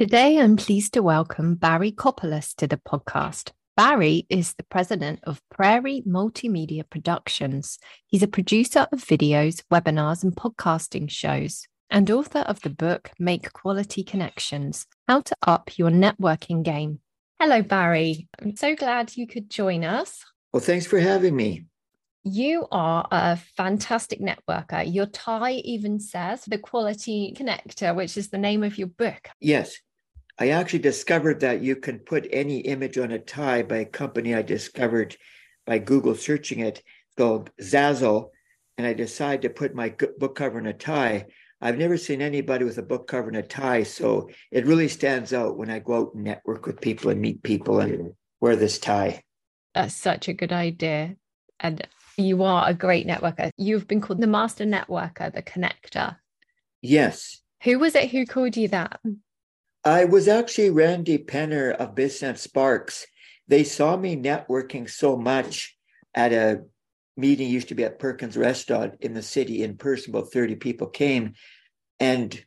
Today, I'm pleased to welcome Barry Kopulos to the podcast. Barry is the president of Prairie Multimedia Productions. He's a producer of videos, webinars, and podcasting shows, and author of the book Make Quality Connections How to Up Your Networking Game. Hello, Barry. I'm so glad you could join us. Well, thanks for having me. You are a fantastic networker. Your tie even says the quality connector, which is the name of your book. Yes. I actually discovered that you can put any image on a tie by a company I discovered by Google searching it. Called Zazzle. And I decided to put my book cover in a tie. I've never seen anybody with a book cover and a tie. So it really stands out when I go out and network with people and meet people and wear this tie. That's such a good idea. And you are a great networker. You've been called the master networker, the connector. Yes. Who was it who called you that? I was actually Randy Penner of Biznet Sparks. They saw me networking so much at a meeting used to be at Perkins Restaurant in the city in person. About 30 people came. And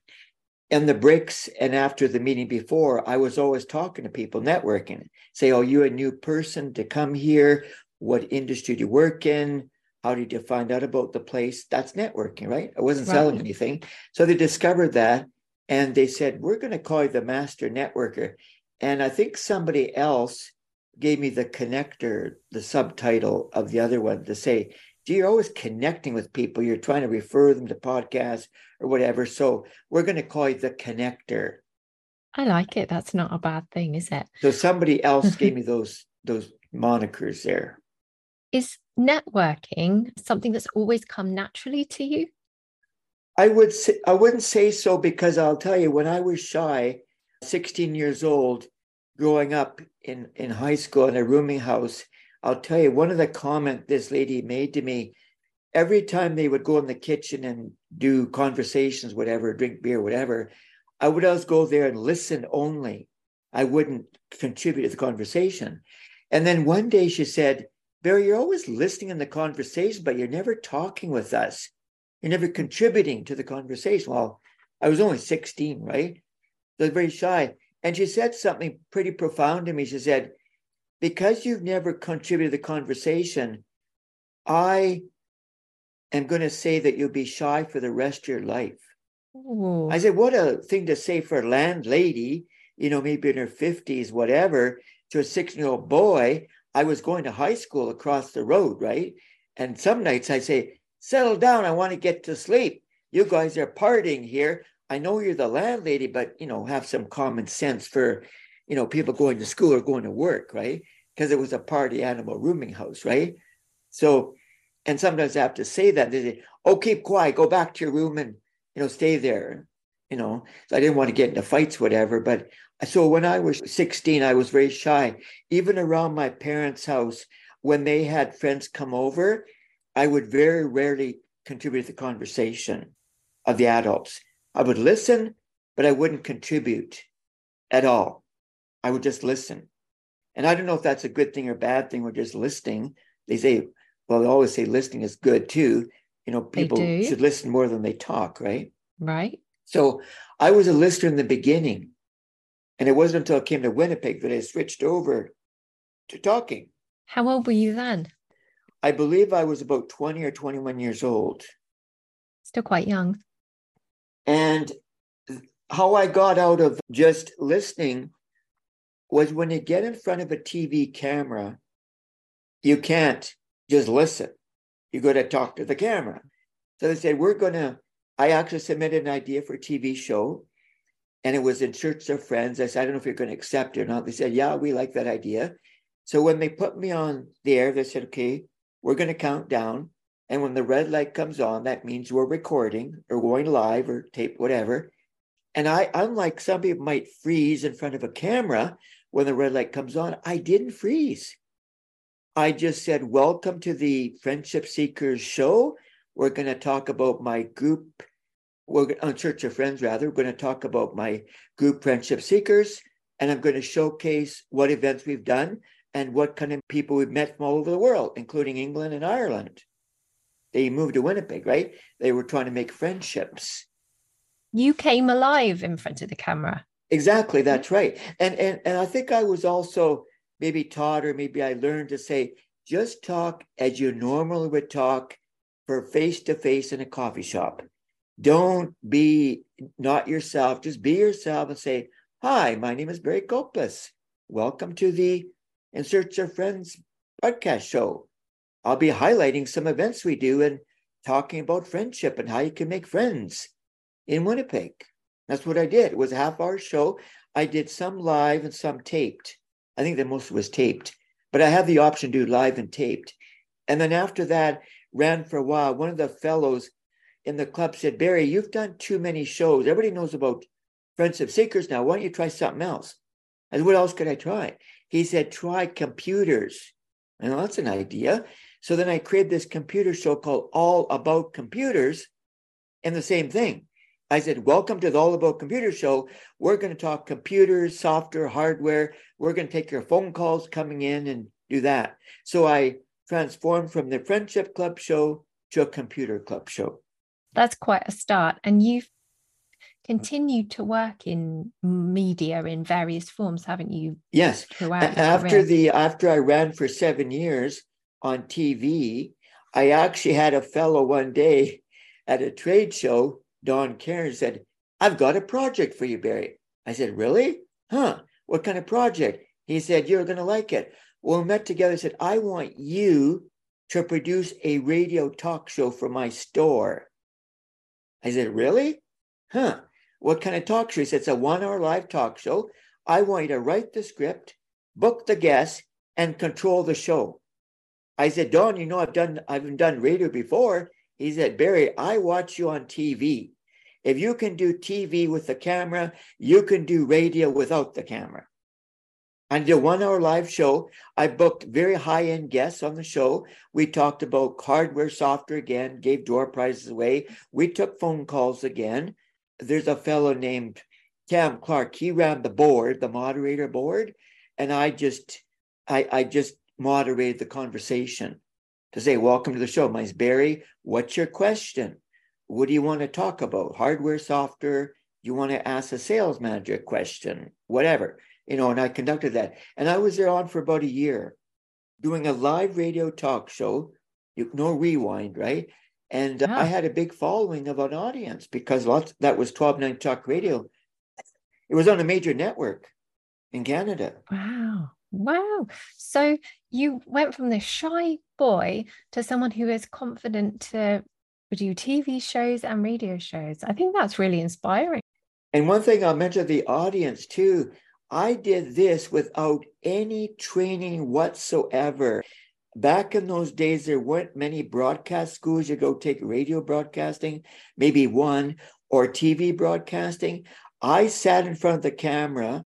and the breaks and after the meeting before, I was always talking to people, networking. Say, oh, you a new person to come here? What industry do you work in? How did you find out about the place? That's networking, right? I wasn't right. selling anything. So they discovered that and they said, We're going to call you the master networker. And I think somebody else gave me the connector, the subtitle of the other one to say, "Do you're always connecting with people. You're trying to refer them to podcasts or whatever. So we're going to call you the connector. I like it. That's not a bad thing, is it? So somebody else gave me those those monikers there. Is networking something that's always come naturally to you? I would say, I wouldn't say so because I'll tell you when I was shy, 16 years old, growing up in, in high school in a rooming house, I'll tell you one of the comment this lady made to me every time they would go in the kitchen and do conversations, whatever, drink beer, whatever, I would always go there and listen only. I wouldn't contribute to the conversation. And then one day she said, Barry, you're always listening in the conversation, but you're never talking with us. You're never contributing to the conversation. Well, I was only 16, right? So very shy. And she said something pretty profound to me. She said, Because you've never contributed to the conversation, I am going to say that you'll be shy for the rest of your life. Ooh. I said, What a thing to say for a landlady, you know, maybe in her 50s, whatever, to a 16 year old boy. I was going to high school across the road, right? And some nights I say, settle down. I want to get to sleep. You guys are partying here. I know you're the landlady, but you know, have some common sense for, you know, people going to school or going to work, right? Because it was a party animal rooming house, right? So, and sometimes I have to say that they say, "Oh, keep quiet, go back to your room and you know stay there." You know, so I didn't want to get into fights, whatever. But so when I was 16, I was very shy, even around my parents' house when they had friends come over I would very rarely contribute to the conversation of the adults. I would listen, but I wouldn't contribute at all. I would just listen. And I don't know if that's a good thing or bad thing. We're just listening. They say, well, they always say listening is good too. You know, people should listen more than they talk, right? Right. So I was a listener in the beginning. And it wasn't until I came to Winnipeg that I switched over to talking. How old were you then? I believe I was about 20 or 21 years old. Still quite young. And how I got out of just listening was when you get in front of a TV camera, you can't just listen. You got to talk to the camera. So they said, We're going to, I actually submitted an idea for a TV show and it was in Search of Friends. I said, I don't know if you're going to accept it or not. They said, Yeah, we like that idea. So when they put me on the air, they said, Okay, we're going to count down. And when the red light comes on, that means we're recording or going live or tape, whatever. And I, unlike some people might freeze in front of a camera, when the red light comes on, I didn't freeze. I just said, Welcome to the Friendship Seekers show. We're going to talk about my group. We're on Search of Friends, rather. We're going to talk about my group Friendship Seekers. And I'm going to showcase what events we've done and what kind of people we've met from all over the world, including England and Ireland. They moved to Winnipeg, right? They were trying to make friendships. You came alive in front of the camera. Exactly, that's right. And and and I think I was also maybe taught or maybe I learned to say, just talk as you normally would talk for face to face in a coffee shop. Don't be not yourself, just be yourself and say, Hi, my name is Barry Kopulos. Welcome to the In Search of Friends podcast show. I'll be highlighting some events we do and talking about friendship and how you can make friends in Winnipeg. That's what I did. It was a half hour show. I did some live and some taped. I think that most was taped, but I had the option to do live and taped. And then after that, ran for a while. One of the fellows in the club said, Barry, you've done too many shows. Everybody knows about Friendship Seekers now. Why don't you try something else? I said, what else could I try? He said, try computers. And well, that's an idea. So then I created this computer show called All About Computers and the same thing. I said, Welcome to the All About Computer Show. We're going to talk computers, software, hardware. We're going to take your phone calls coming in and do that. So I transformed from the Friendship Club show to a computer club show. That's quite a start. And you've Mm. continued to work in media in various forms, haven't you? Yes. After the after I ran for seven years on TV, I actually had a fellow one day at a trade show Don Karen said, I've got a project for you, Barry. I said, Really? Huh? What kind of project? He said, You're going to like it. Well, we met together. said, I want you to produce a radio talk show for my store. I said, Really? Huh? What kind of talk show? He said, It's a one hour live talk show. I want you to write the script, book the guests, and control the show. I said, Don, you know, I've done I've done radio before. He said, Barry, I watch you on TV. If you can do TV with the camera, you can do radio without the camera. I did a one hour live show. I booked very high end guests on the show. We talked about hardware, software again, gave door prizes away. We took phone calls again. There's a fellow named Cam Clark. He ran the board, the moderator board, and I just, I, I just moderated the conversation to say, Welcome to the show. My name's Barry. What's your question? What do you want to talk about? Hardware, software? You want to ask a sales manager a question? Whatever. You know, and I conducted that. And I was there on for about a year doing a live radio talk show, you, no rewind, right? And yeah. I had a big following of an audience because lots that was 12 Talk Radio. It was on a major network in Canada. Wow. Wow. So you went from this shy boy to someone who is confident to do TV shows and radio shows. I think that's really inspiring. And one thing I'll mention to the audience too I did this without any training whatsoever. Back in those days, there weren't many broadcast schools. You go take radio broadcasting, maybe one, or TV broadcasting. I sat in front of the camera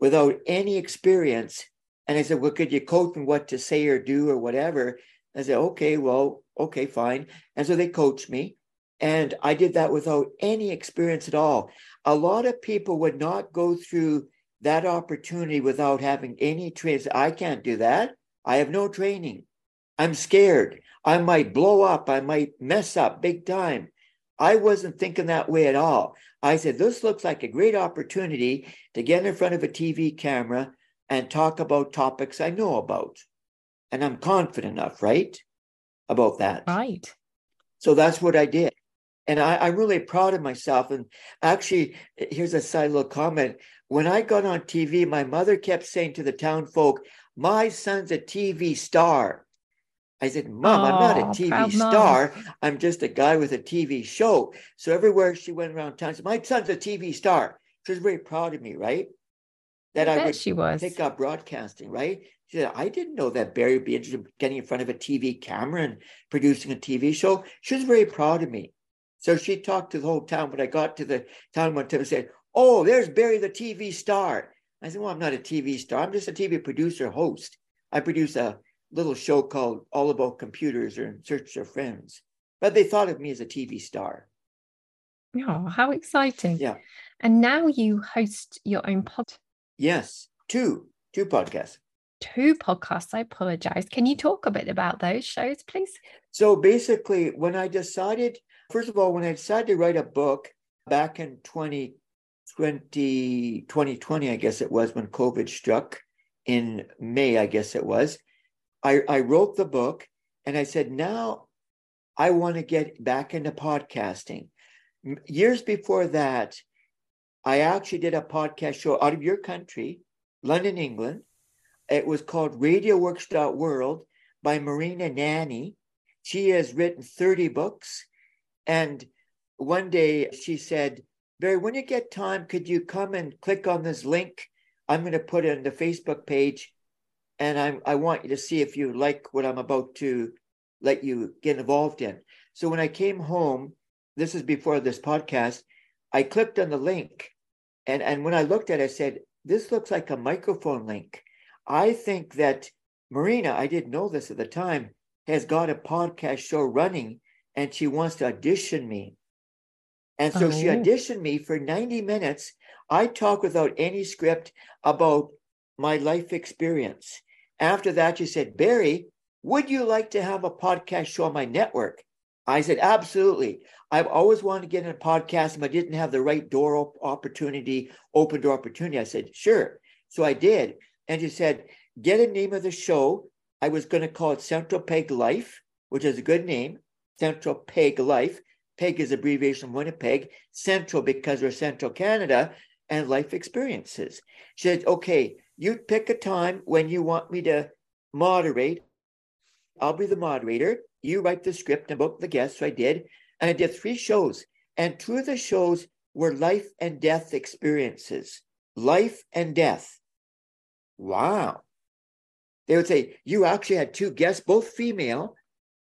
without any experience and I said, Well, could you coach me what to say or do or whatever? I said, Okay, well, okay, fine. And so they coached me. And I did that without any experience at all. A lot of people would not go through that opportunity without having any training. I can't do that. I have no training. I'm scared. I might blow up. I might mess up big time. I wasn't thinking that way at all. I said, This looks like a great opportunity to get in front of a TV camera and talk about topics I know about. And I'm confident enough, right? About that. Right. So that's what I did. And I, am really proud of myself. And actually, here's a side little comment. When I got on TV, my mother kept saying to the town folk, My son's a TV star. I said, Mom, oh, I'm not a oh, TV star. Mom. I'm just a guy with a TV show. So everywhere she went around town, said, My son's a TV star. She was very proud of me, right? that I, I would she was. take up broadcasting, right? She said, I didn't know that Barry would be interested in getting in front of a TV camera and producing a TV show. She was very proud of me. So she talked to the whole town. When I got to the town one time and said, Oh, there's Barry the TV star. I said, Well, I'm not a TV star. I'm just a TV producer host. I produce a little show called All About Computers or In Search of Friends. But they thought of me as a TV star. Oh, how exciting. Yeah. And now you host your own pod. Yes, two, two podcasts. Two podcasts. I apologize. Can you talk a bit about those shows, please? So basically, when I decided, first of all, when I decided to write a book back in 2020, 2020, I guess it was when COVID struck in May, I guess it was, I, I wrote the book and I said, now I want to get back into podcasting. Years before that, I actually did a podcast show out of your country, London, England. It was called RadioWorks.world by Marina Nani. She has written 30 books. And one day she said, Barry, when you get time, could you come and click on this link? I'm going to put it on the Facebook page. And I, I want you to see if you like what I'm about to let you get involved in. So when I came home, this is before this podcast, I clicked on the link. And, and when I looked at it, I said, this looks like a microphone link. I think that Marina, I didn't know this at the time, has got a podcast show running and she wants to audition me. And so oh. she auditioned me for 90 minutes. I talk without any script about my life experience. After that, she said, Barry, would you like to have a podcast show on my network? I said, absolutely. I've always wanted to get in a podcast, I didn't have the right door opportunity, open door opportunity. I said, sure. So I did. And she said, get a name of the show. I was going to call it Central Peg Life, which is a good name. Central Peg Life. Peg is abbreviation of Winnipeg. Central because we're Central Canada and life experiences. She said, okay, you pick a time when you want me to moderate. I'll be the moderator. You write the script and book the guests. So I did. And I did three shows. And two of the shows were life and death experiences. Life and death. Wow. They would say, You actually had two guests, both female,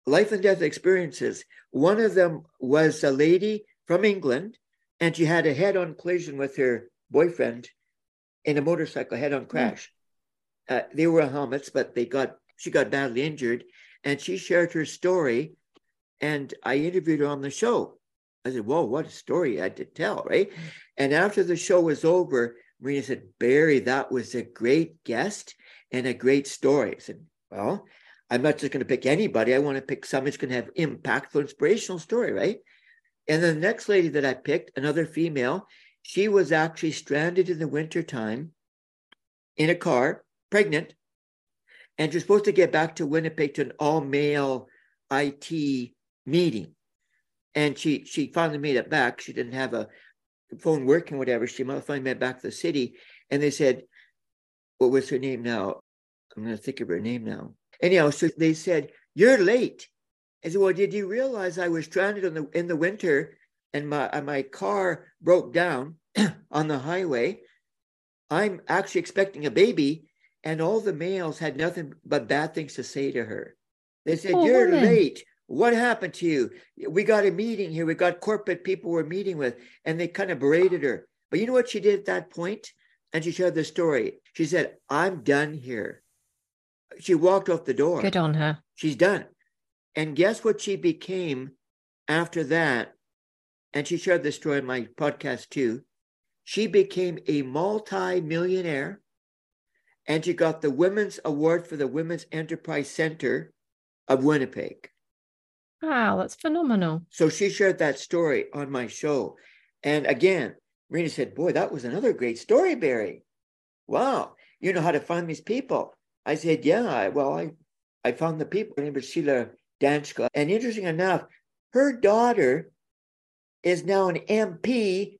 life and death experiences. One of them was a lady from England, and she had a head on collision with her boyfriend in a motorcycle head on hmm. crash. Mm. Uh, they were helmets, but they got she got badly injured, and she shared her story, and I interviewed her on the show. I said, "Whoa, what a story I had to tell!" Right? Mm. And after the show was over, Marina said, "Barry, that was a great guest and a great story." I said, "Well." I'm not just going to pick anybody. I want to pick someone who's going to have impactful, inspirational story, right? And the next lady that I picked, another female, she was actually stranded in the wintertime in a car, pregnant, and she was supposed to get back to Winnipeg to an all male IT meeting. And she she finally made it back. She didn't have a phone working, whatever. She finally made back to the city. And they said, What was her name now? I'm going to think of her name now. Anyhow, so they said, You're late. I said, Well, did you realize I was stranded in the, in the winter and my my car broke down on the highway. I'm actually expecting a baby, and all the males had nothing but bad things to say to her. They said, oh, "You're woman. late. What happened to you? We got a meeting here. We got corporate people we're meeting with, and they kind of berated her. But you know what she did at that point? And she shared the story. She said, "I'm done here." She walked off the door. Good on her. She's done. And guess what she became after that? And she shared this story in my podcast too. She became a multi-millionaire and she got the Women's Award for the Women's Enterprise Center of Winnipeg. Wow, that's phenomenal. So she shared that story on my show. And again, Marina said, Boy, that was another great story, Barry. Wow, you know how to find these people. I said, Yeah, well, I, I found the people. Her name was Sheila Danchka. And interesting enough, her daughter is now an MP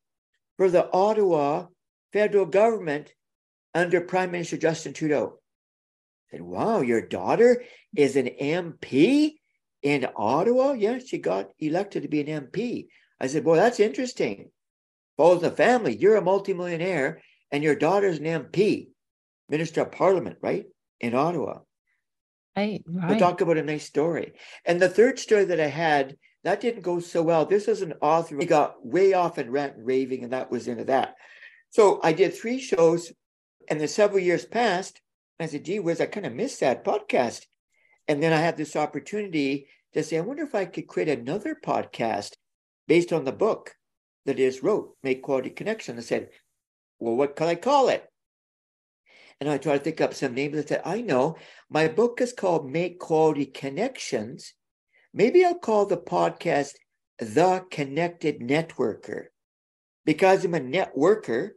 for the Ottawa federal government under Prime Minister Justin Trudeau. I said, wow, your daughter is an MP in Ottawa? Yeah, she got elected to be an MP. I said, boy, that's interesting. Follows the family. You're a multimillionaire and your daughter's an MP, Minister of Parliament, right? In Ottawa. Right, right. We'll talk about a nice story. And the third story that I had that didn't go so well. This is an author. He got way off and rant and raving, and that was into that. So I did three shows And then several years passed. I said, gee whiz, I kind of missed that podcast. And then I had this opportunity to say, I wonder if I could create another podcast based on the book that is wrote, Make Quality Connection. I said, well, what can I call it? And I tried to think up some names. I said, I know my book is called Make Quality Connections. Maybe I'll call the podcast The Connected Networker because I'm a networker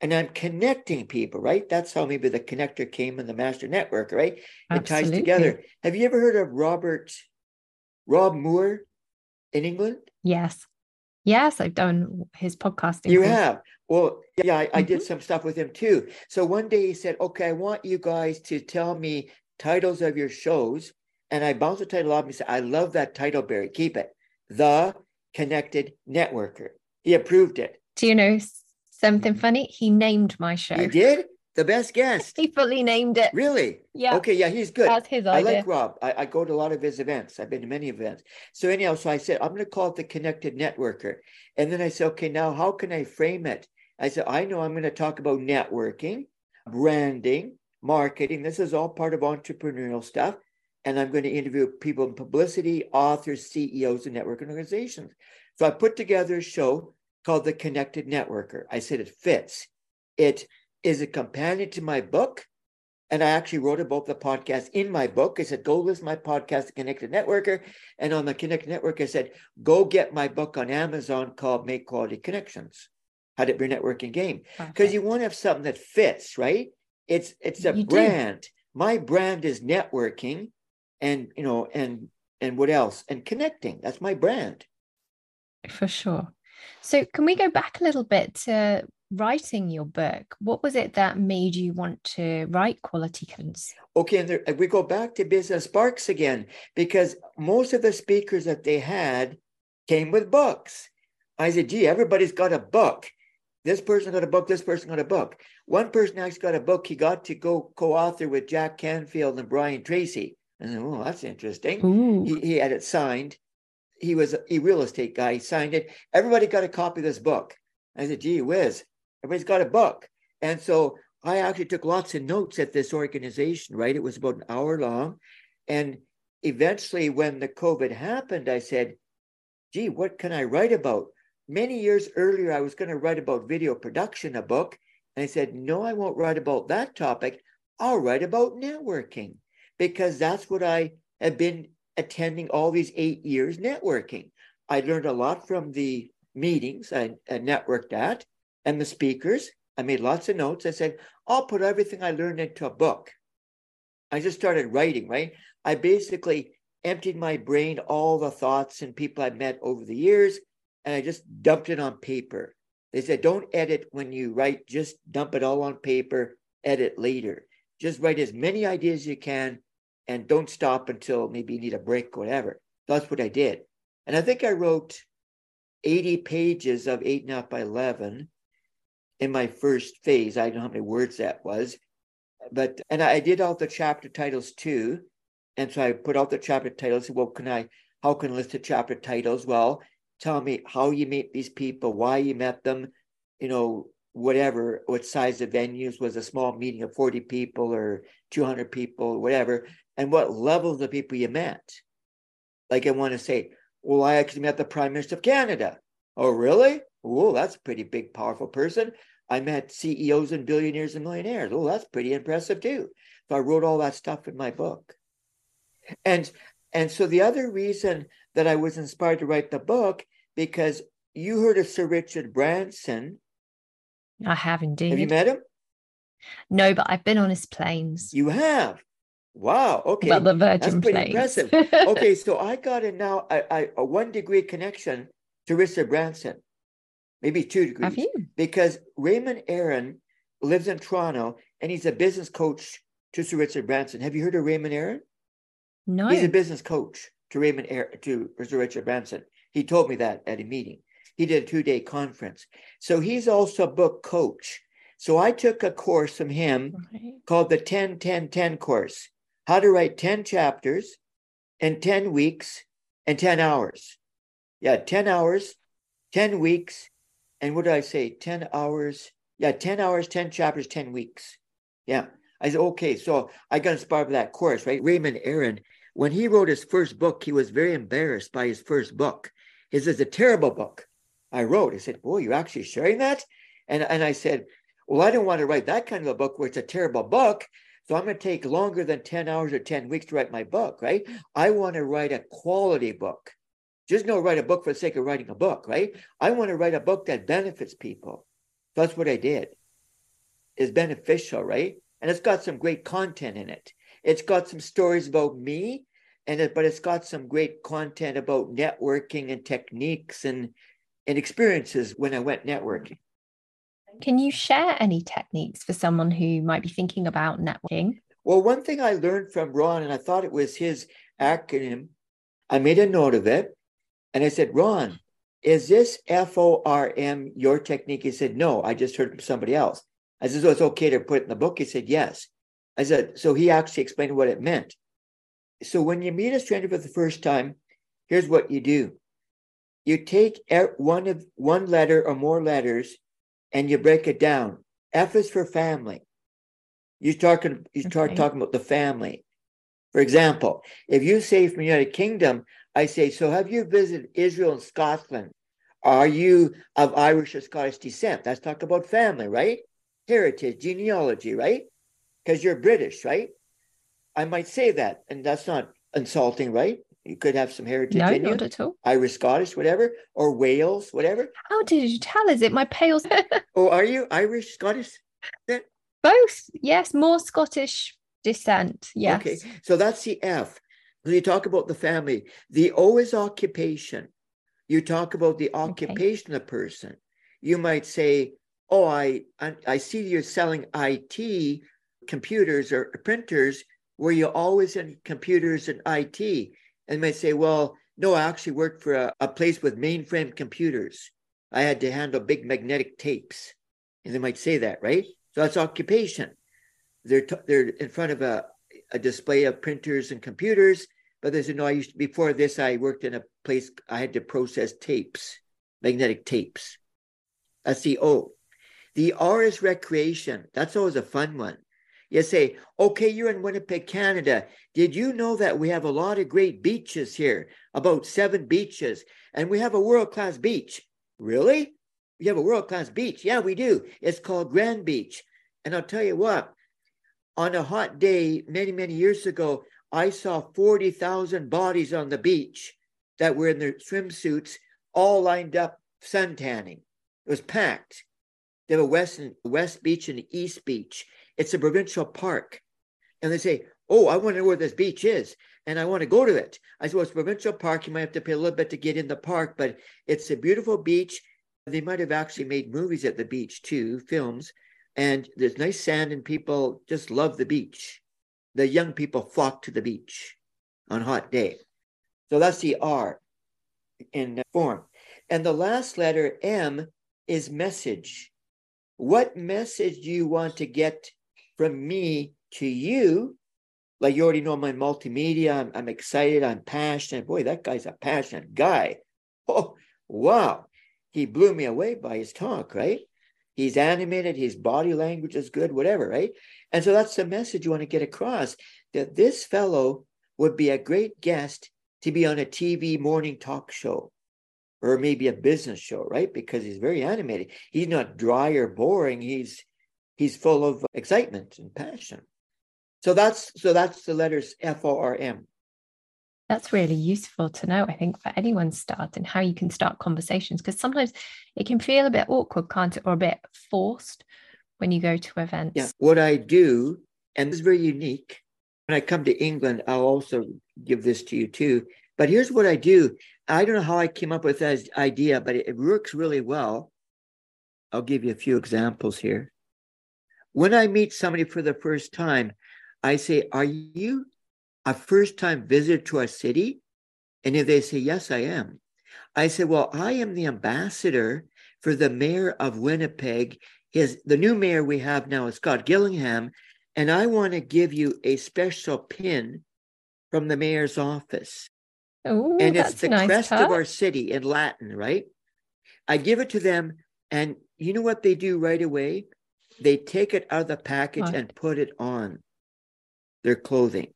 and I'm connecting people, right? That's how maybe the connector came in the master network, right? Absolutely. It ties together. Have you ever heard of Robert Rob Moore in England? Yes. Yes, I've done his podcasting. You have. Well, yeah, I, mm-hmm. I, did mm-hmm. some stuff with him too. So one day he said, Okay, I want you guys to tell me titles of your shows. And I bounced the title off and said, I love that title, Barry. Keep it. The Connected Networker. He approved it. Do you know something mm-hmm. funny? He named my show. He did? The best guest. he fully named it. Really? Yeah. Okay, yeah, he's good. That's his idea. I like Rob. I, I, go to a lot of his events. I've been to many events. So anyhow, so I said, I'm going to call it the Connected Networker. And then I said, okay, now how can I frame it? I said, I know I'm going to talk about networking, branding, marketing. This is all part of entrepreneurial stuff. And I'm going to interview people in publicity, authors, CEOs, and networking organizations. So I put together a show called The Connected Networker. I said it fits. It is a companion to my book. And I actually wrote about the podcast in my book. I said, go listen my podcast, The Connected Networker. And on the Connected Network, I said, go get my book on Amazon called Make Quality Connections, How to Be a Networking Game. Because you want to have something that fits, right? It's it's a you brand. Do. My brand is networking and you know, and and what else? And connecting. That's my brand. For sure. So, can we go back a little bit to writing your book? What was it that made you want to write Quality Codes? Okay, and there, we go back to Biznet Sparks again because most of the speakers that they had came with books. I said, gee, everybody's got a book. This person got a book, this person got a book. One person actually got a book he got to go co author with Jack Canfield and Brian Tracy. And then, oh, that's interesting. He, he had it signed he was a real estate guy. He signed it. Everybody got a copy of this book. I said, gee whiz, everybody's got a book. And so I actually took lots of notes at this organization, right? It was about an hour long. And eventually, when the COVID happened, I said, gee, what can I write about? Many years earlier, I was going to write about video production, a book. And I said, no, I won't write about that topic. I'll write about networking because that's what I have been attending all these eight years networking. I learned a lot from the meetings I, I networked at and the speakers. I made lots of notes. I said, I'll put everything I learned into a book. I just started writing, right? I basically emptied my brain, all the thoughts and people I met over the years, and I just dumped it on paper. They said, don't edit when you write, just dump it all on paper, edit later. Just write as many ideas as you can and don't stop until maybe you need a break, whatever. That's what I did. And I think I wrote 80 pages of eight and a half by 11 in my first phase. I don't know how many words that was, but, and I did all the chapter titles too. And so I put out the chapter titles. Well, can I, how can I list the chapter titles? Well, tell me how you meet these people, why you met them, you know, whatever, what size of venues was a small meeting of 40 people or 200 people, whatever and what level of people you met. Like I want to say, well, I actually met the Prime Minister of Canada. Oh, really? Oh, that's a pretty big, powerful person. I met CEOs and billionaires and millionaires. Oh, that's pretty impressive too. So I wrote all that stuff in my book. And and so the other reason that I was inspired to write the book because you heard of Sir Richard Branson. I have indeed. Have you met him? No, but I've been on his planes. You have. Wow. Okay. About the Virgin That's pretty impressive. okay, so I got a now a, a, one degree connection to Richard Branson, maybe two degrees. Have you? Because Raymond Aaron lives in Toronto and he's a business coach to Sir Richard Branson. Have you heard of Raymond Aaron? No. He's a business coach to Raymond Aaron, to Sir Richard Branson. He told me that at a meeting. He did a two day conference. So he's also a book coach. So I took a course from him right. called the 10 10 10 course how to write 10 chapters in 10 weeks and 10 hours. Yeah, 10 hours, 10 weeks. And what did I say? 10 hours. Yeah, 10 hours, 10 chapters, 10 weeks. Yeah. I said, okay. So I got inspired by that course, right? Raymond Aaron, when he wrote his first book, he was very embarrassed by his first book. His is a terrible book. I wrote. I said, boy, you're actually sharing that? And, and I said, well, I don't want to write that kind of a book where it's a terrible book. So I'm going to take longer than 10 hours or 10 weeks to write my book, right? I want to write a quality book. Just no write a book for the sake of writing a book, right? I want to write a book that benefits people. That's what I did. It's beneficial, right? And it's got some great content in it. It's got some stories about me, and it, but it's got some great content about networking and techniques and and experiences when I went networking. Can you share any techniques for someone who might be thinking about networking? Well, one thing I learned from Ron, and I thought it was his acronym, I made a note of it. And I said, Ron, is this F O R M your technique? He said, No, I just heard from somebody else. I said, So it's okay to put it in the book? He said, Yes. I said, So he actually explained what it meant. So when you meet a stranger for the first time, here's what you do you take one of one letter or more letters and you break it down. F is for family. You start you start okay. talking about the family. For example, if you say from United Kingdom, I say, so have you visited Israel and Scotland? Are you of Irish or Scottish descent? That's talk about family, right? Heritage, genealogy, right? Because you're British, right? I might say that, and that's not insulting, right? You could have some heritage no, in you. not at all. Irish, Scottish, whatever, or Wales, whatever. How did you tell? Is it my pale? oh, are you Irish, Scottish? Both, yes. More Scottish descent, yes. Okay, so that's the F. When you talk about the family, the O is occupation. You talk about the occupation okay. of the person. You might say, "Oh, I, I I see you're selling IT computers or printers. Were you always in computers and IT?" And they say, well, no, I actually worked for a, a place with mainframe computers. I had to handle big magnetic tapes. And they might say that, right? So that's occupation. They're, t- they're in front of a, a display of printers and computers. But they said, no, I used to, before this, I worked in a place, I had to process tapes, magnetic tapes. That's the O. The R is recreation. That's always a fun one. You say, okay, you're in Winnipeg, Canada. Did you know that we have a lot of great beaches here? About seven beaches, and we have a world class beach. Really? We have a world class beach? Yeah, we do. It's called Grand Beach. And I'll tell you what, on a hot day many, many years ago, I saw 40,000 bodies on the beach that were in their swimsuits, all lined up sun tanning. It was packed. They have a west, west beach and east beach. It's a provincial park. And they say, Oh, I want to know where this beach is and I want to go to it. I said, Well, it's provincial park. You might have to pay a little bit to get in the park, but it's a beautiful beach. They might have actually made movies at the beach too, films. And there's nice sand, and people just love the beach. The young people flock to the beach on hot day. So that's the R in form. And the last letter, M, is message. What message do you want to get from me to you, like you already know my multimedia, I'm, I'm excited, I'm passionate. Boy, that guy's a passionate guy. Oh, wow. He blew me away by his talk, right? He's animated, his body language is good, whatever, right? And so that's the message you want to get across that this fellow would be a great guest to be on a TV morning talk show or maybe a business show, right? Because he's very animated. He's not dry or boring. He's he's full of excitement and passion. So that's so that's the letters F O R M. That's really useful to know, I think, for anyone starting how you can start conversations because sometimes it can feel a bit awkward, can't it, or a bit forced when you go to events. Yeah. What I do, and this is very unique. When I come to England, I'll also give this to you too. But here's what I do. I don't know how I came up with that idea, but it works really well. I'll give you a few examples here. When I meet somebody for the first time, I say, Are you a first time visitor to our city? And if they say, Yes, I am, I say, Well, I am the ambassador for the mayor of Winnipeg. His, the new mayor we have now is Scott Gillingham. And I want to give you a special pin from the mayor's office. Ooh, and it's the nice crest of our city in Latin, right? I give it to them, and you know what they do right away? They take it out of the package and put it on their clothing.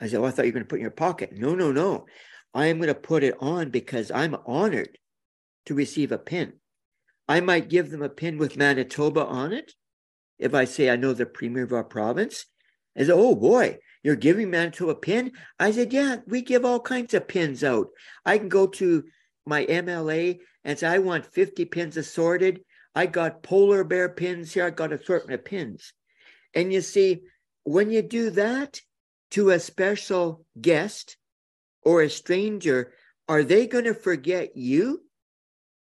I said, "Oh, I thought you were going to put it in your pocket." No, no, no. I am going to put it on because I'm honored to receive a pin. I might give them a pin with Manitoba on it if I say I know the premier of our province. I said, "Oh boy, you're giving Manitoba a pin?" I said, "Yeah, we give all kinds of pins out. I can go to my MLA and say I want 50 pins assorted. I got polar bear pins here. I got a assortment of pins." And you see, when you do that to a special guest or a stranger, are they going to forget you?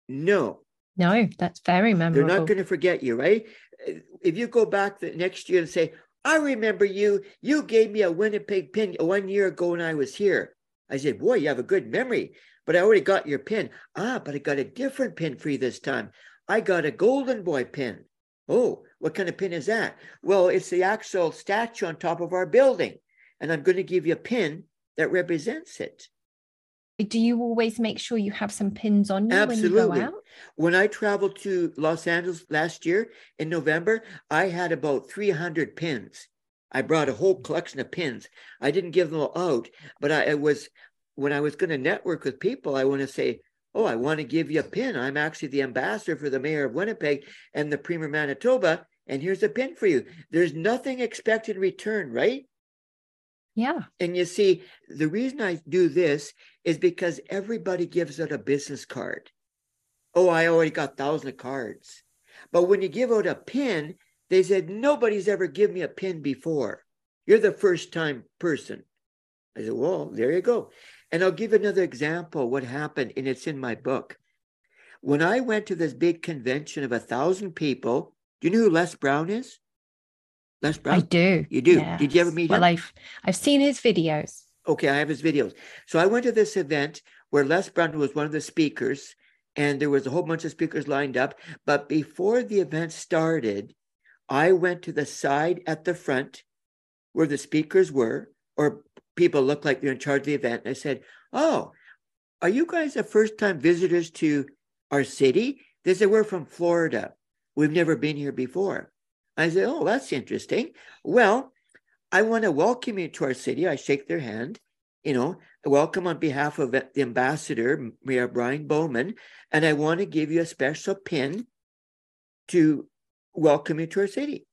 No, No, that's very memorable. they're not going to forget you, right? If you go back the next year and say, I remember you, you gave me a Winnipeg pin one year ago when I was here. I said, Boy, you have a good memory, but I already got your pin. Ah, but I got a different pin for you this time. I got a Golden Boy pin. Oh, what kind of pin is that? Well, it's the actual statue on top of our building. And I'm going to give you a pin that represents it. Do you always make sure you have some pins on you when Absolutely. you go out? When I traveled to Los Angeles last year in November, I had about 300 pins. I brought a whole collection of pins. I didn't give them all out, but I, it was when I was going to network with people, I want to say, Oh, I want to give you a pin. I'm actually the ambassador for the mayor of Winnipeg and the premier of Manitoba. And here's a pin for you. There's nothing expected in return, right? Yeah. And you see, the reason I do this is because everybody gives out a business card. Oh, I already got thousands of cards. But when you give out a pin, they said, nobody's ever given me a pin before. You're the first time person. I said, well, there you go. And I'll give another example what happened, and it's in my book. When I went to this big convention of a thousand people, do you know who Les Brown is? Les Brown? I do. You do? Did you ever meet well, him? I've I've seen his videos. Okay, I have his videos. So I went to this event where Les Brown was one of the speakers, and there was a whole bunch of speakers lined up. But before the event started, I went to the side at the front where the speakers were, or people looked like they're in charge of the event. And I said, Oh, are you guys the first time visitors to our city? They said, We're from Florida. We've never been here before. I said, Oh, that's interesting. Well, I want to welcome you to our city. I shake their hand, you know, welcome on behalf of the ambassador, Mayor Brian Bowman, and I want to give you a special pin to welcome you to our city.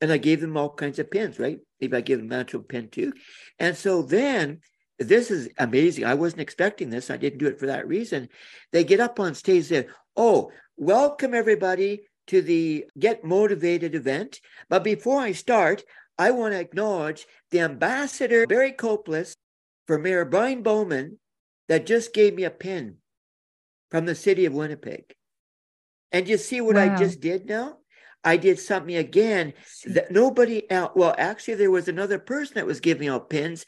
And I gave them all kinds of pins, right? Maybe I gave them a actual pin too. And so then this is amazing. I wasn't expecting this. I didn't do it for that reason. They get up on stage, and say, Oh, welcome everybody to the Get Motivated event. But before I start, I want to acknowledge the ambassador, Barry Kopulos, for Mayor Brian Bowman, that just gave me a pin from the city of Winnipeg. And you see what I just did now? I did something again that nobody else, well, actually, there was another person that was giving out pins.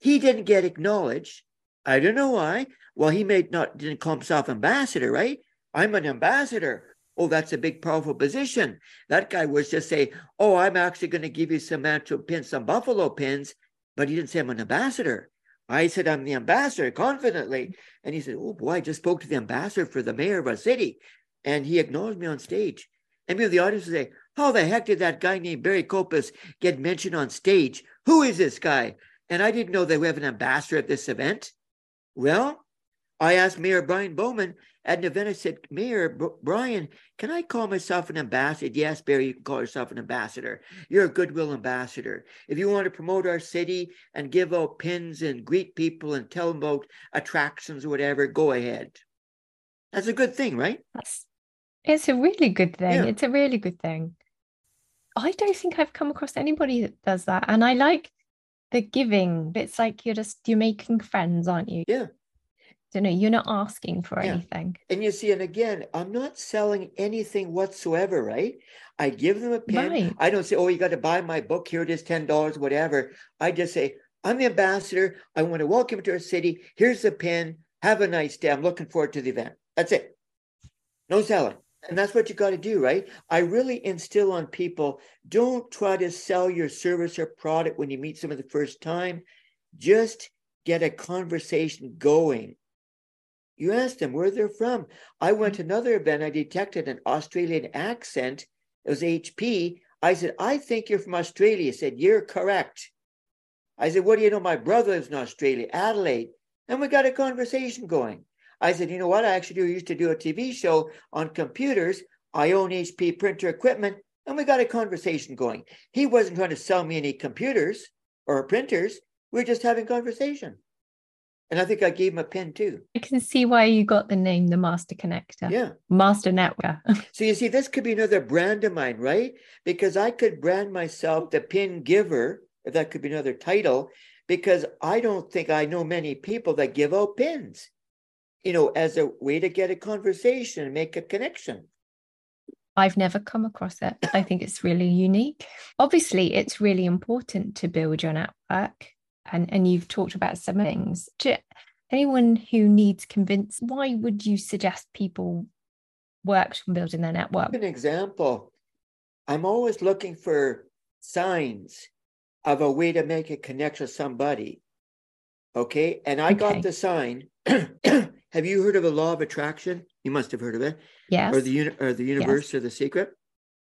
He didn't get acknowledged. I don't know why. Well, he may not didn't call himself ambassador, right? I'm an ambassador. Oh, that's a big, powerful position. That guy was just say, "Oh, I'm actually going to give you some actual pins, some buffalo pins," but he didn't say I'm an ambassador. I said I'm the ambassador confidently, and he said, "Oh boy, I just spoke to the ambassador for the mayor of our city," and he acknowledged me on stage. And maybe the audience would say, "How the heck did that guy named Barry Copus get mentioned on stage? Who is this guy?" And I didn't know that we have an ambassador at this event. Well, I asked Mayor Brian Bowman at an event. I said, Mayor B- Brian, can I call myself an ambassador? Yes, Barry, you can call yourself an ambassador. You're a goodwill ambassador. If you want to promote our city and give out pins and greet people and tell them about attractions or whatever, go ahead. That's a good thing, right? That's it's a really good thing. Yeah. It's a really good thing. I don't think I've come across anybody that does that. And I like the giving. It's like you're just you're making friends, aren't you? Yeah. You know, you're not asking for Yeah. anything. And you see, and again, I'm not selling anything whatsoever, right? I give them a pin. Right. I don't say, oh, you got to buy my book. Here it is, $10, whatever. I just say, I'm the ambassador. I want to welcome you to our city. Here's the pin. Have a nice day. I'm looking forward to the event. That's it. No selling. And that's what you got to do, right? I really instill on people don't try to sell your service or product when you meet someone the first time. Just get a conversation going. You ask them where they're from. I went to mm-hmm. another event, I detected an Australian accent It was HP. I said, I think you're from Australia. He said, You're correct. I said, What do you know? My brother lives in Australia, Adelaide. And we got a conversation going. I said, You know what? I actually do, used to do a TV show on computers. I own HP printer equipment. And we got a conversation going. He wasn't trying to sell me any computers or printers. We were just having conversation. And I think I gave him a pin too. I can see why you got the name the Master Connector. Yeah. Master Network. so you see, this could be another brand of mine, right? Because I could brand myself the pin giver, if that could be another title, because I don't think I know many people that give out pins, you know, as a way to get a conversation and make a connection. I've never come across it. I think it's really unique. Obviously, it's really important to build your network. And, and you've talked about some things. To anyone who needs convince, why would you suggest people work on building their network? An example. I'm always looking for signs of a way to make a connection with somebody. Okay. And I okay. got the sign. have you heard of the law of attraction? You must have heard of it. Yes. Or the uni- or the universe yes. or the secret.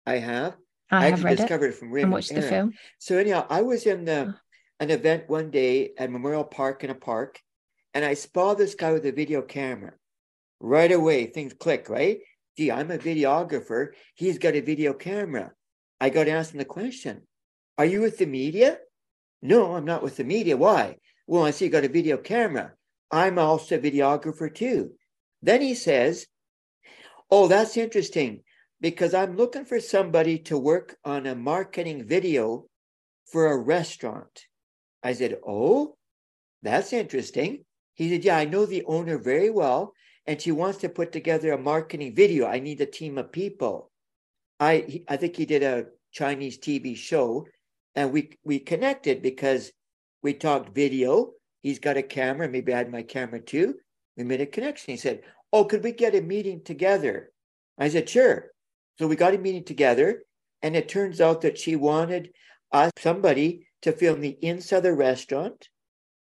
I have. I, I have read discovered it, it from Raymond. And watched the film. So anyhow, I was in the an event one day at Memorial Park in a park, and I saw this guy with a video camera. Right away, things click, right? Gee, I'm a videographer. He's got a video camera. I got to ask him the question Are you with the media? No, I'm not with the media. Why? Well, I see you got a video camera. I'm also a videographer too. Then he says, Oh, that's interesting because I'm looking for somebody to work on a marketing video for a restaurant. I said, Oh, that's interesting. He said, Yeah, I know the owner very well, and she wants to put together a marketing video. I need a team of people. I he, I think he did a Chinese TV show, and we we connected because we talked video. He's got a camera. Maybe I had my camera too. We made a connection. He said, Oh, could we get a meeting together? I said, Sure. So we got a meeting together, and it turns out that she wanted us, somebody, to film the inside of the restaurant.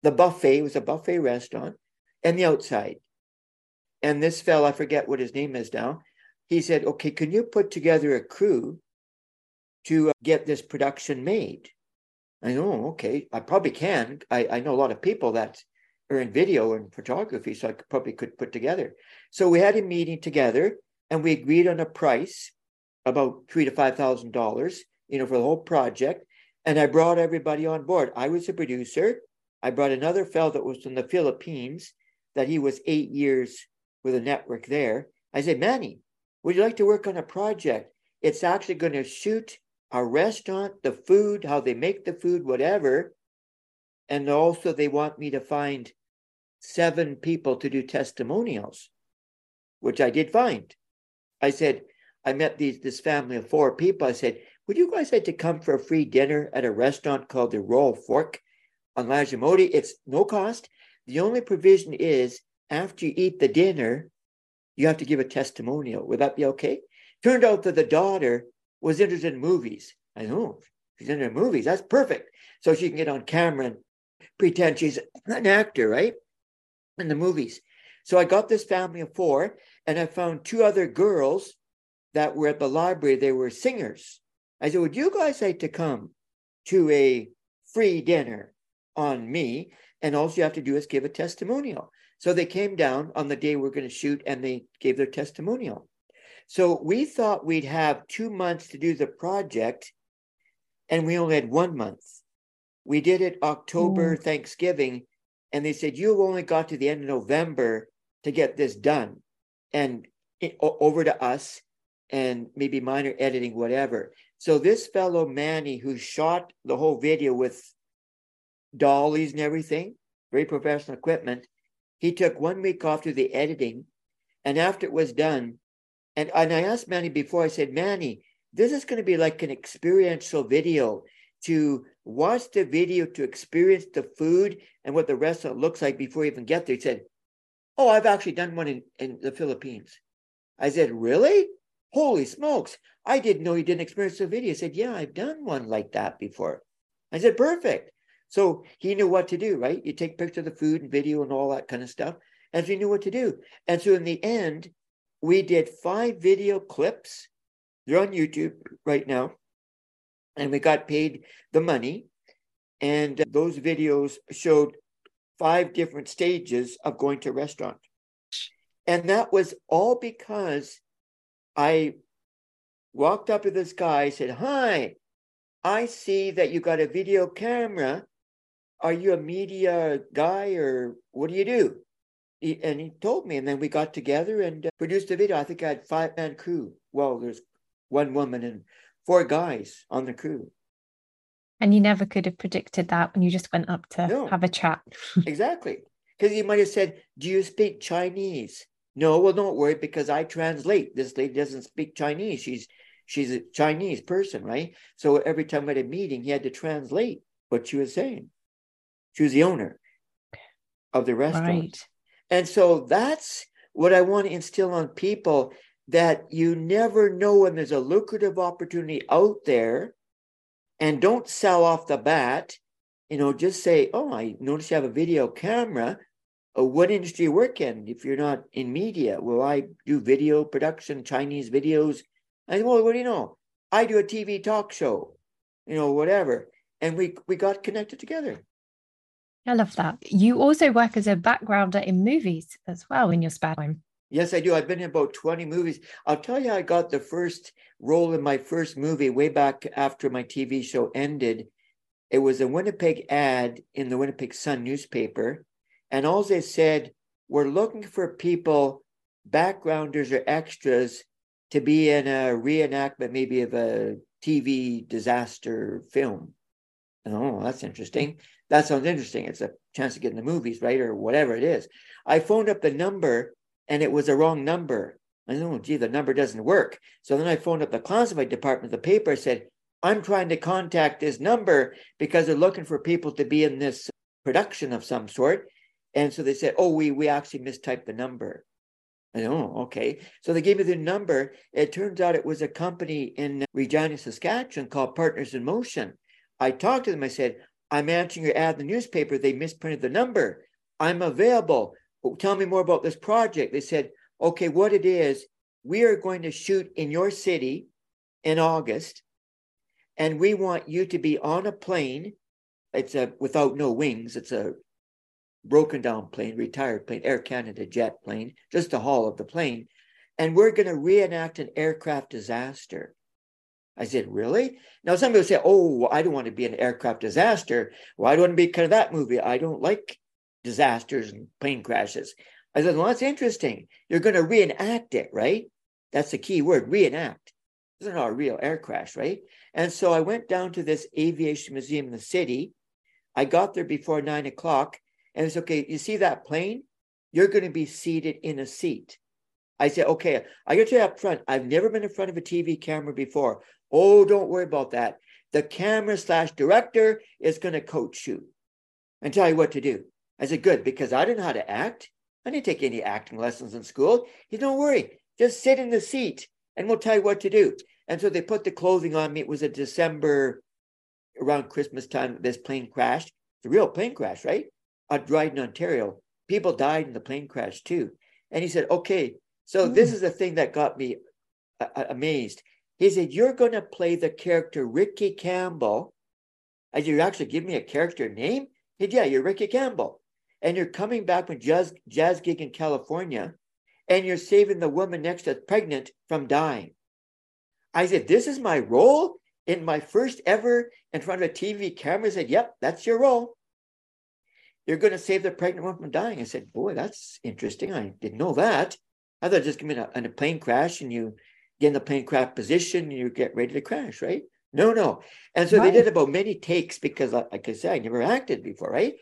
The buffet was a buffet restaurant, and the outside. And this fellow, I forget what his name is now, he said, Okay, can you put together a crew to uh, get this production made? I know, okay, I probably can. I, I know a lot of people that are in video and photography, so I could, probably could put together. So we had a meeting together and we agreed on a price about three to five thousand dollars, you know, for the whole project. And I brought everybody on board. I was a producer. I brought another fellow that was from the Philippines, that he was eight years with a network there. I said, Manny, would you like to work on a project? It's actually going to shoot a restaurant, the food, how they make the food, whatever. And also, they want me to find seven people to do testimonials, which I did find. I said, I met these this family of four people. I said, would you guys like to come for a free dinner at a restaurant called the Royal Fork on Lagimodi? It's no cost. The only provision is after you eat the dinner, you have to give a testimonial. Would that be okay? Turned out that the daughter was interested in movies. I know oh, she's into movies. That's perfect. So she can get on camera and pretend she's an actor, right? In the movies. So I got this family of four, and I found two other girls that were at the library. They were singers. I said, Would you guys like to come to a free dinner on me? And all you have to do is give a testimonial. So they came down on the day we are going to shoot and they gave their testimonial. So we thought we'd have two months to do the project, and we only had one month. We did it October, mm. Thanksgiving, and they said, You've only got to the end of November to get this done and it, over to us and maybe minor editing, whatever. So this fellow Manny, who shot the whole video with dollies and everything, very professional equipment, he took one week off to the editing, and after it was done, and, and I asked Manny before, I said, Manny, this is going to be like an experiential video to watch the video to experience the food and what the restaurant looks like before you even get there. He said, Oh, I've actually done one in, in the Philippines. I said, Really? Holy smokes. I didn't know you didn't experience the video. He said, Yeah, I've done one like that before. I said, Perfect. So he knew what to do, right? You take pictures of the food and video and all that kind of stuff. And he knew what to do. And so in the end, we did five video clips They're on YouTube right now. And we got paid the money. And uh, those videos showed five different stages of going to a restaurant. And that was all because I walked up to this guy, said, Hi, I see that you got a video camera. Are you a media guy or what do you do? He, and he told me, and then we got together and uh, produced a video. I think I had five man crew. Well, there's one woman and four guys on the crew. And you never could have predicted that when you just went up to no. have a chat. exactly. Because he might have said, Do you speak Chinese? No, well, don't worry, because I translate. This lady doesn't speak Chinese. She's she's a Chinese person, right? So every time at a meeting, he had to translate what she was saying. She was the owner of the restaurant. Right. And so that's what I want to instill on people that you never know when there's a lucrative opportunity out there and don't sell off the bat. You know, just say, Oh, I notice you have a video camera. Uh, what industry you work in if you're not in media? Well, I do video production, Chinese videos. I said, well, what do you know? I do a TV talk show, you know, whatever. And we we got connected together. I love that. You also work as a backgrounder in movies as well in your spare time. Yes, I do. I've been in about 20 movies. I'll tell you, I got the first role in my first movie way back after my TV show ended. It was a Winnipeg ad in the Winnipeg Sun newspaper. And all they said, we're looking for people, backgrounders or extras, to be in a reenactment, maybe of a TV disaster film. Oh, that's interesting. That sounds interesting. It's a chance to get in the movies, right? Or whatever it is. I phoned up the number and it was a wrong number. I know, oh, gee, the number doesn't work. So then I phoned up the classified department of the paper. I said, I'm trying to contact this number because they're looking for people to be in this production of some sort. And so they said, Oh, we we actually mistyped the number. I said, oh, okay. So they gave me the number. It turns out it was a company in Regina, Saskatchewan called Partners in Motion. I talked to them. I said, I'm answering your ad in the newspaper. They misprinted the number. I'm available tell me more about this project. They said, okay, what it is, we are going to shoot in your city in August, and we want you to be on a plane. It's a without no wings. It's a broken down plane, retired plane, Air Canada jet plane, just the hull of the plane. And we're going to reenact an aircraft disaster. I said, really? Now, somebody will say, oh, I don't want to be an aircraft disaster. Well, I don't want to be kind of that movie. I don't like disasters and plane crashes. I said, well, that's interesting. You're going to reenact it, right? That's the key word, reenact. This is not a real air crash, right? And so I went down to this aviation museum in the city. I got there before nine o'clock, and it's okay. You see that plane? You're going to be seated in a seat. I said, okay, I got you up front, I've never been in front of a TV camera before. Oh, don't worry about that. The camera slash director is going to coach you and tell you what to do. I said, good, because I didn't know how to act. I didn't take any acting lessons in school. He said, don't worry, just sit in the seat and we'll tell you what to do. And so they put the clothing on me. It was a December around Christmas time. This plane crashed. It's a real plane crash, right? At Dryden, Ontario. People died in the plane crash too. And he said, okay, so mm. this is the thing that got me uh, amazed. He said, you're going to play the character Ricky Campbell. I said, you actually give me a character name? He said, yeah, you're Ricky Campbell and you're coming back from jazz, jazz gig in California and you're saving the woman next to pregnant from dying. I said, This is my role in my first ever in front of a TV camera. I said, Yep, that's your role. You're going to save the pregnant woman from dying. I said, Boy, that's interesting. I didn't know that. I thought just come in a, in a plane crash and you get in the plane crash position and you get ready to crash, right? No, no. And so right. they did about many takes because, like I said, I never acted before, right?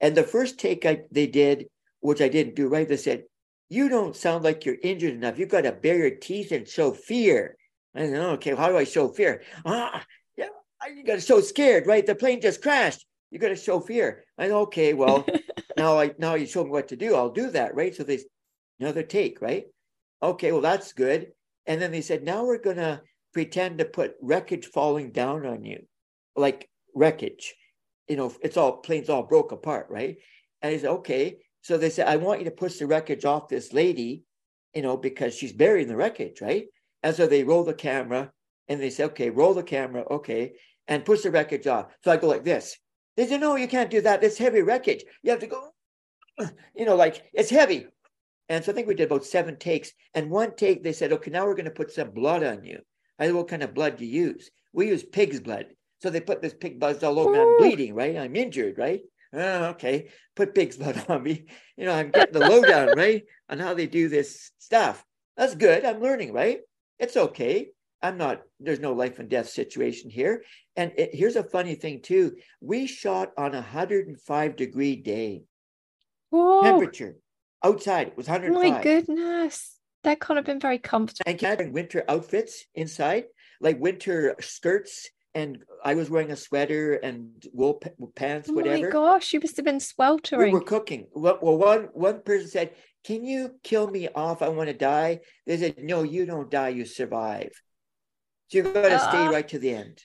And the first take I, they did, which I didn't do right, they said, You don't sound like you're injured enough. You've got to bare your teeth and show fear. I said, Okay, how do I show fear? Ah, yeah, you got to show scared, right? The plane just crashed. You got to show fear. I said, Okay, well, now I now you show me what to do. I'll do that, right? So they another take, right? Okay, well, that's good. And then they said, Now we're going to pretend to put wreckage falling down on you, like wreckage you know, it's all planes all broke apart, right? And he said, okay. So they said, I want you to push the wreckage off this lady, you know, because she's buried in the wreckage, right? And so they roll the camera and they say, okay, roll the camera, okay, and push the wreckage off. So I go like this. They said, no, you can't do that. It's heavy wreckage. You have to go, you know, like it's heavy. And so I think we did about seven takes. And one take, they said, okay, now we're going to put some blood on you. I said, what kind of blood do you use? We use pig's blood. So they put this pig blood all over me. I'm bleeding, right? I'm injured, right? Oh, okay. Put pig's blood on me. You know, I'm getting the lowdown, right? On how they do this stuff. That's good. I'm learning, right? It's okay. I'm not, there's no life and death situation here. And it, here's a funny thing, too. We shot on a 105 degree day Whoa. temperature outside. It was 105. My goodness. That can't have been very comfortable. And wearing winter outfits inside, like winter skirts. And I was wearing a sweater and wool p- pants, Oh whatever. Oh my gosh, you must have been sweltering. we were cooking. Well, one one person said, "Can you kill me off? I want to die." They said, "No, you don't die. You survive. So you got to stay Ah. right to the end."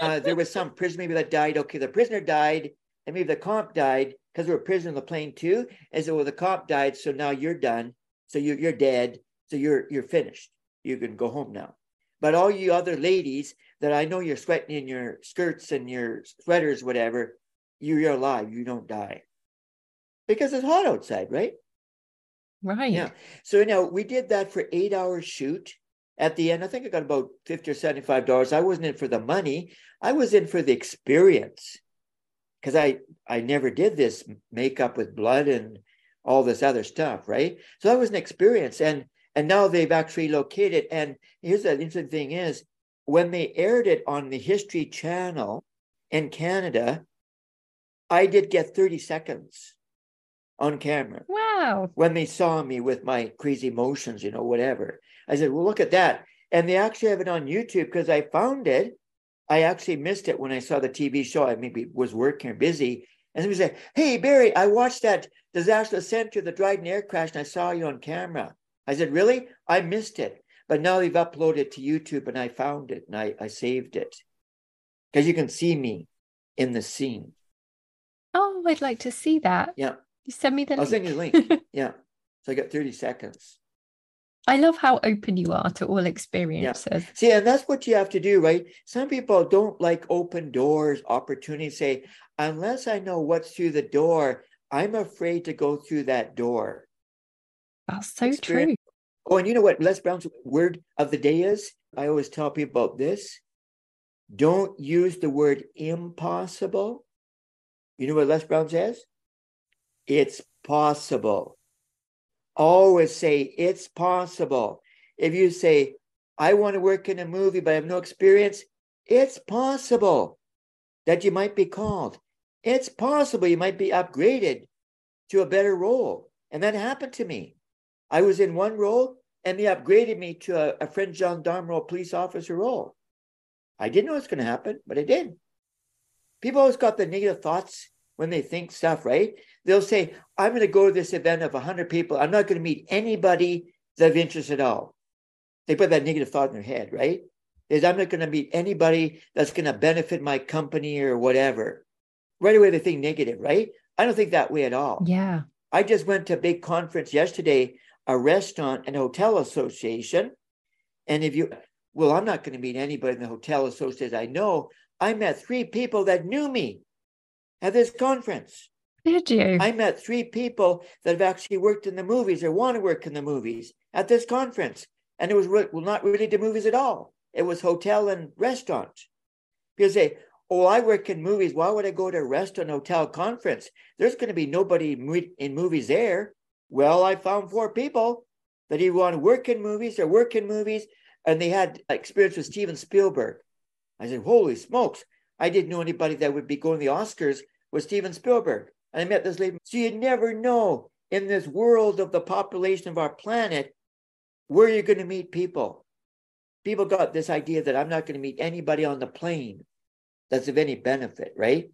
Uh, there was some prisoner maybe that died. Okay, the prisoner died, and maybe the comp died because there were prisoners on the plane too. And so, well, the cop died, so now you're done. So you're you're dead. So you're you're finished. You can go home now. But all you other ladies that I know you're sweating in your skirts and your sweaters, whatever, you, you're alive. You don't die because it's hot outside, right? right. Yeah. So now we did that for eight hours shoot. At the end, I think I got about fifty or seventy-five dollars. I wasn't in for the money. I was in for the experience because I I never did this makeup with blood and all this other stuff, right? So that was an experience, and and now they've actually located. And here's the interesting thing: is when they aired it on the History Channel in Canada, I did get thirty seconds on camera Wow. when they saw me with my crazy motions, you know, whatever. I said, well, look at that. And they actually have it on YouTube because I found it. I actually missed it when I saw the TV show. I maybe was working or busy. And somebody said, Hey, Barry, I watched that disaster center, the Dryden air crash, and I saw you on camera. I said, Really? I missed it. But now they've uploaded it to YouTube and I found it and I, I saved it. Because you can see me in the scene. Oh, I'd like to see that. Yeah. You send me the I'll link. send you the link. Yeah. So I got 30 seconds. I love how open you are to all experiences. Yeah. See, and that's what you have to do, right? Some people don't like open doors, opportunities. Say, unless I know what's through the door, I'm afraid to go through that door. That's so Experience- true. Oh, and you know what Les Brown's word of the day is? I always tell people about this. Don't use the word impossible. You know what Les Brown says? It's possible. Always say it's possible. If you say, I want to work in a movie, but I have no experience, it's possible that you might be called. It's possible you might be upgraded to a better role. And that happened to me. I was in one role and they upgraded me to a, a French gendarme role, police officer role. I didn't know it was going to happen, but it did. People always got the negative thoughts when they think stuff, right? They'll say, I'm going to go to this event of 100 people. I'm not going to meet anybody that's of interest at all. They put that negative thought in their head, right? Is I'm not going to meet anybody that's going to benefit my company or whatever. Right away, they think negative, right? I don't think that way at all. Yeah. I just went to a big conference yesterday, a restaurant and hotel association. And if you, well, I'm not going to meet anybody in the hotel association I know. I met three people that knew me at this conference. Did you? I met three people that have actually worked in the movies or want to work in the movies at this conference. And it was re- well, not really the movies at all. It was hotel and restaurant. People say, Oh, I work in movies. Why would I go to a restaurant hotel conference? There's going to be nobody in movies there. Well, I found four people that either want to work in movies or work in movies, and they had experience with Steven Spielberg. I said, Holy smokes. I didn't know anybody that would be going to the Oscars was Steven Spielberg. And I met this lady. So you never know in this world of the population of our planet where you're going to meet people. People got this idea that I'm not going to meet anybody on the plane that's of any benefit, right?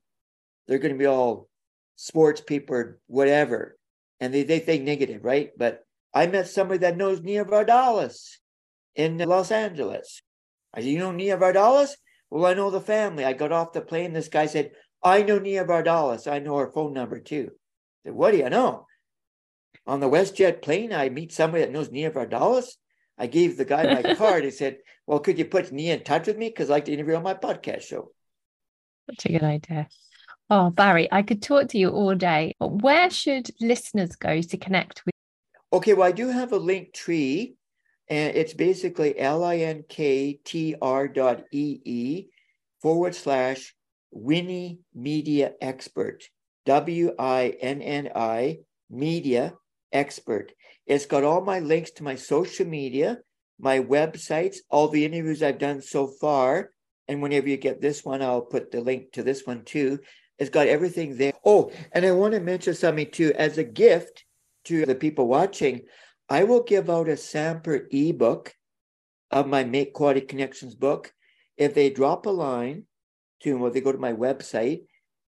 They're going to be all sports people or whatever. And they, they think negative, right? But I met somebody that knows Nia Vardalos in Los Angeles. I said, You know Nia Vardalos? Well, I know the family. I got off the plane. This guy said, I know Nia Vardalos. I know her phone number too. I said, What do you know? On the WestJet plane, I meet somebody that knows Nia Vardalos. I gave the guy my card. He said, Well, could you put me in touch with me? Because I'd like to interview on my podcast show. Such a good idea. Oh, Barry, I could talk to you all day. Where should listeners go to connect with? Okay, well, I do have a link tree, and it's basically linktr dot ee forward slash Winni Media Expert, W I N N I Media Expert. It's got all my links to my social media, my websites, all the interviews I've done so far. And whenever you get this one, I'll put the link to this one too. It's got everything there. Oh, and I want to mention something too. As a gift to the people watching, I will give out a sample ebook of my Make Quality Connections book. If they drop a line to when they go to my website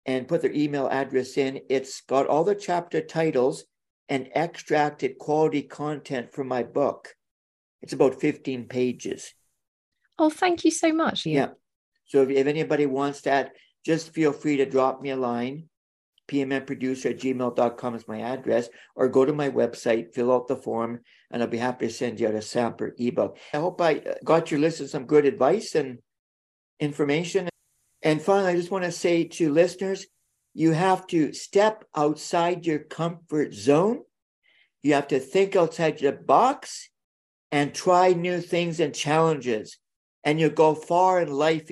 and put their email address in, it's got all the chapter titles and extracted quality content from my book. It's about 15 pages. Oh, thank you so much. Ian. Yeah. So if, if anybody wants that, just feel free to drop me a line. PMNproducer at gmail.com is my address, or go to my website, fill out the form, and I'll be happy to send you out a sample ebook. I hope I uh, got you listened some good advice and information. And finally, I just want to say to listeners, you have to step outside your comfort zone. You have to think outside your box and try new things and challenges, and you'll go far in life.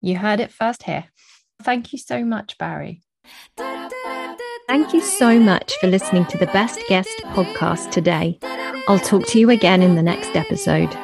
You heard it first here. Thank you so much, Barry. Thank you so much for listening to the Best Guest podcast today. I'll talk to you again in the next episode.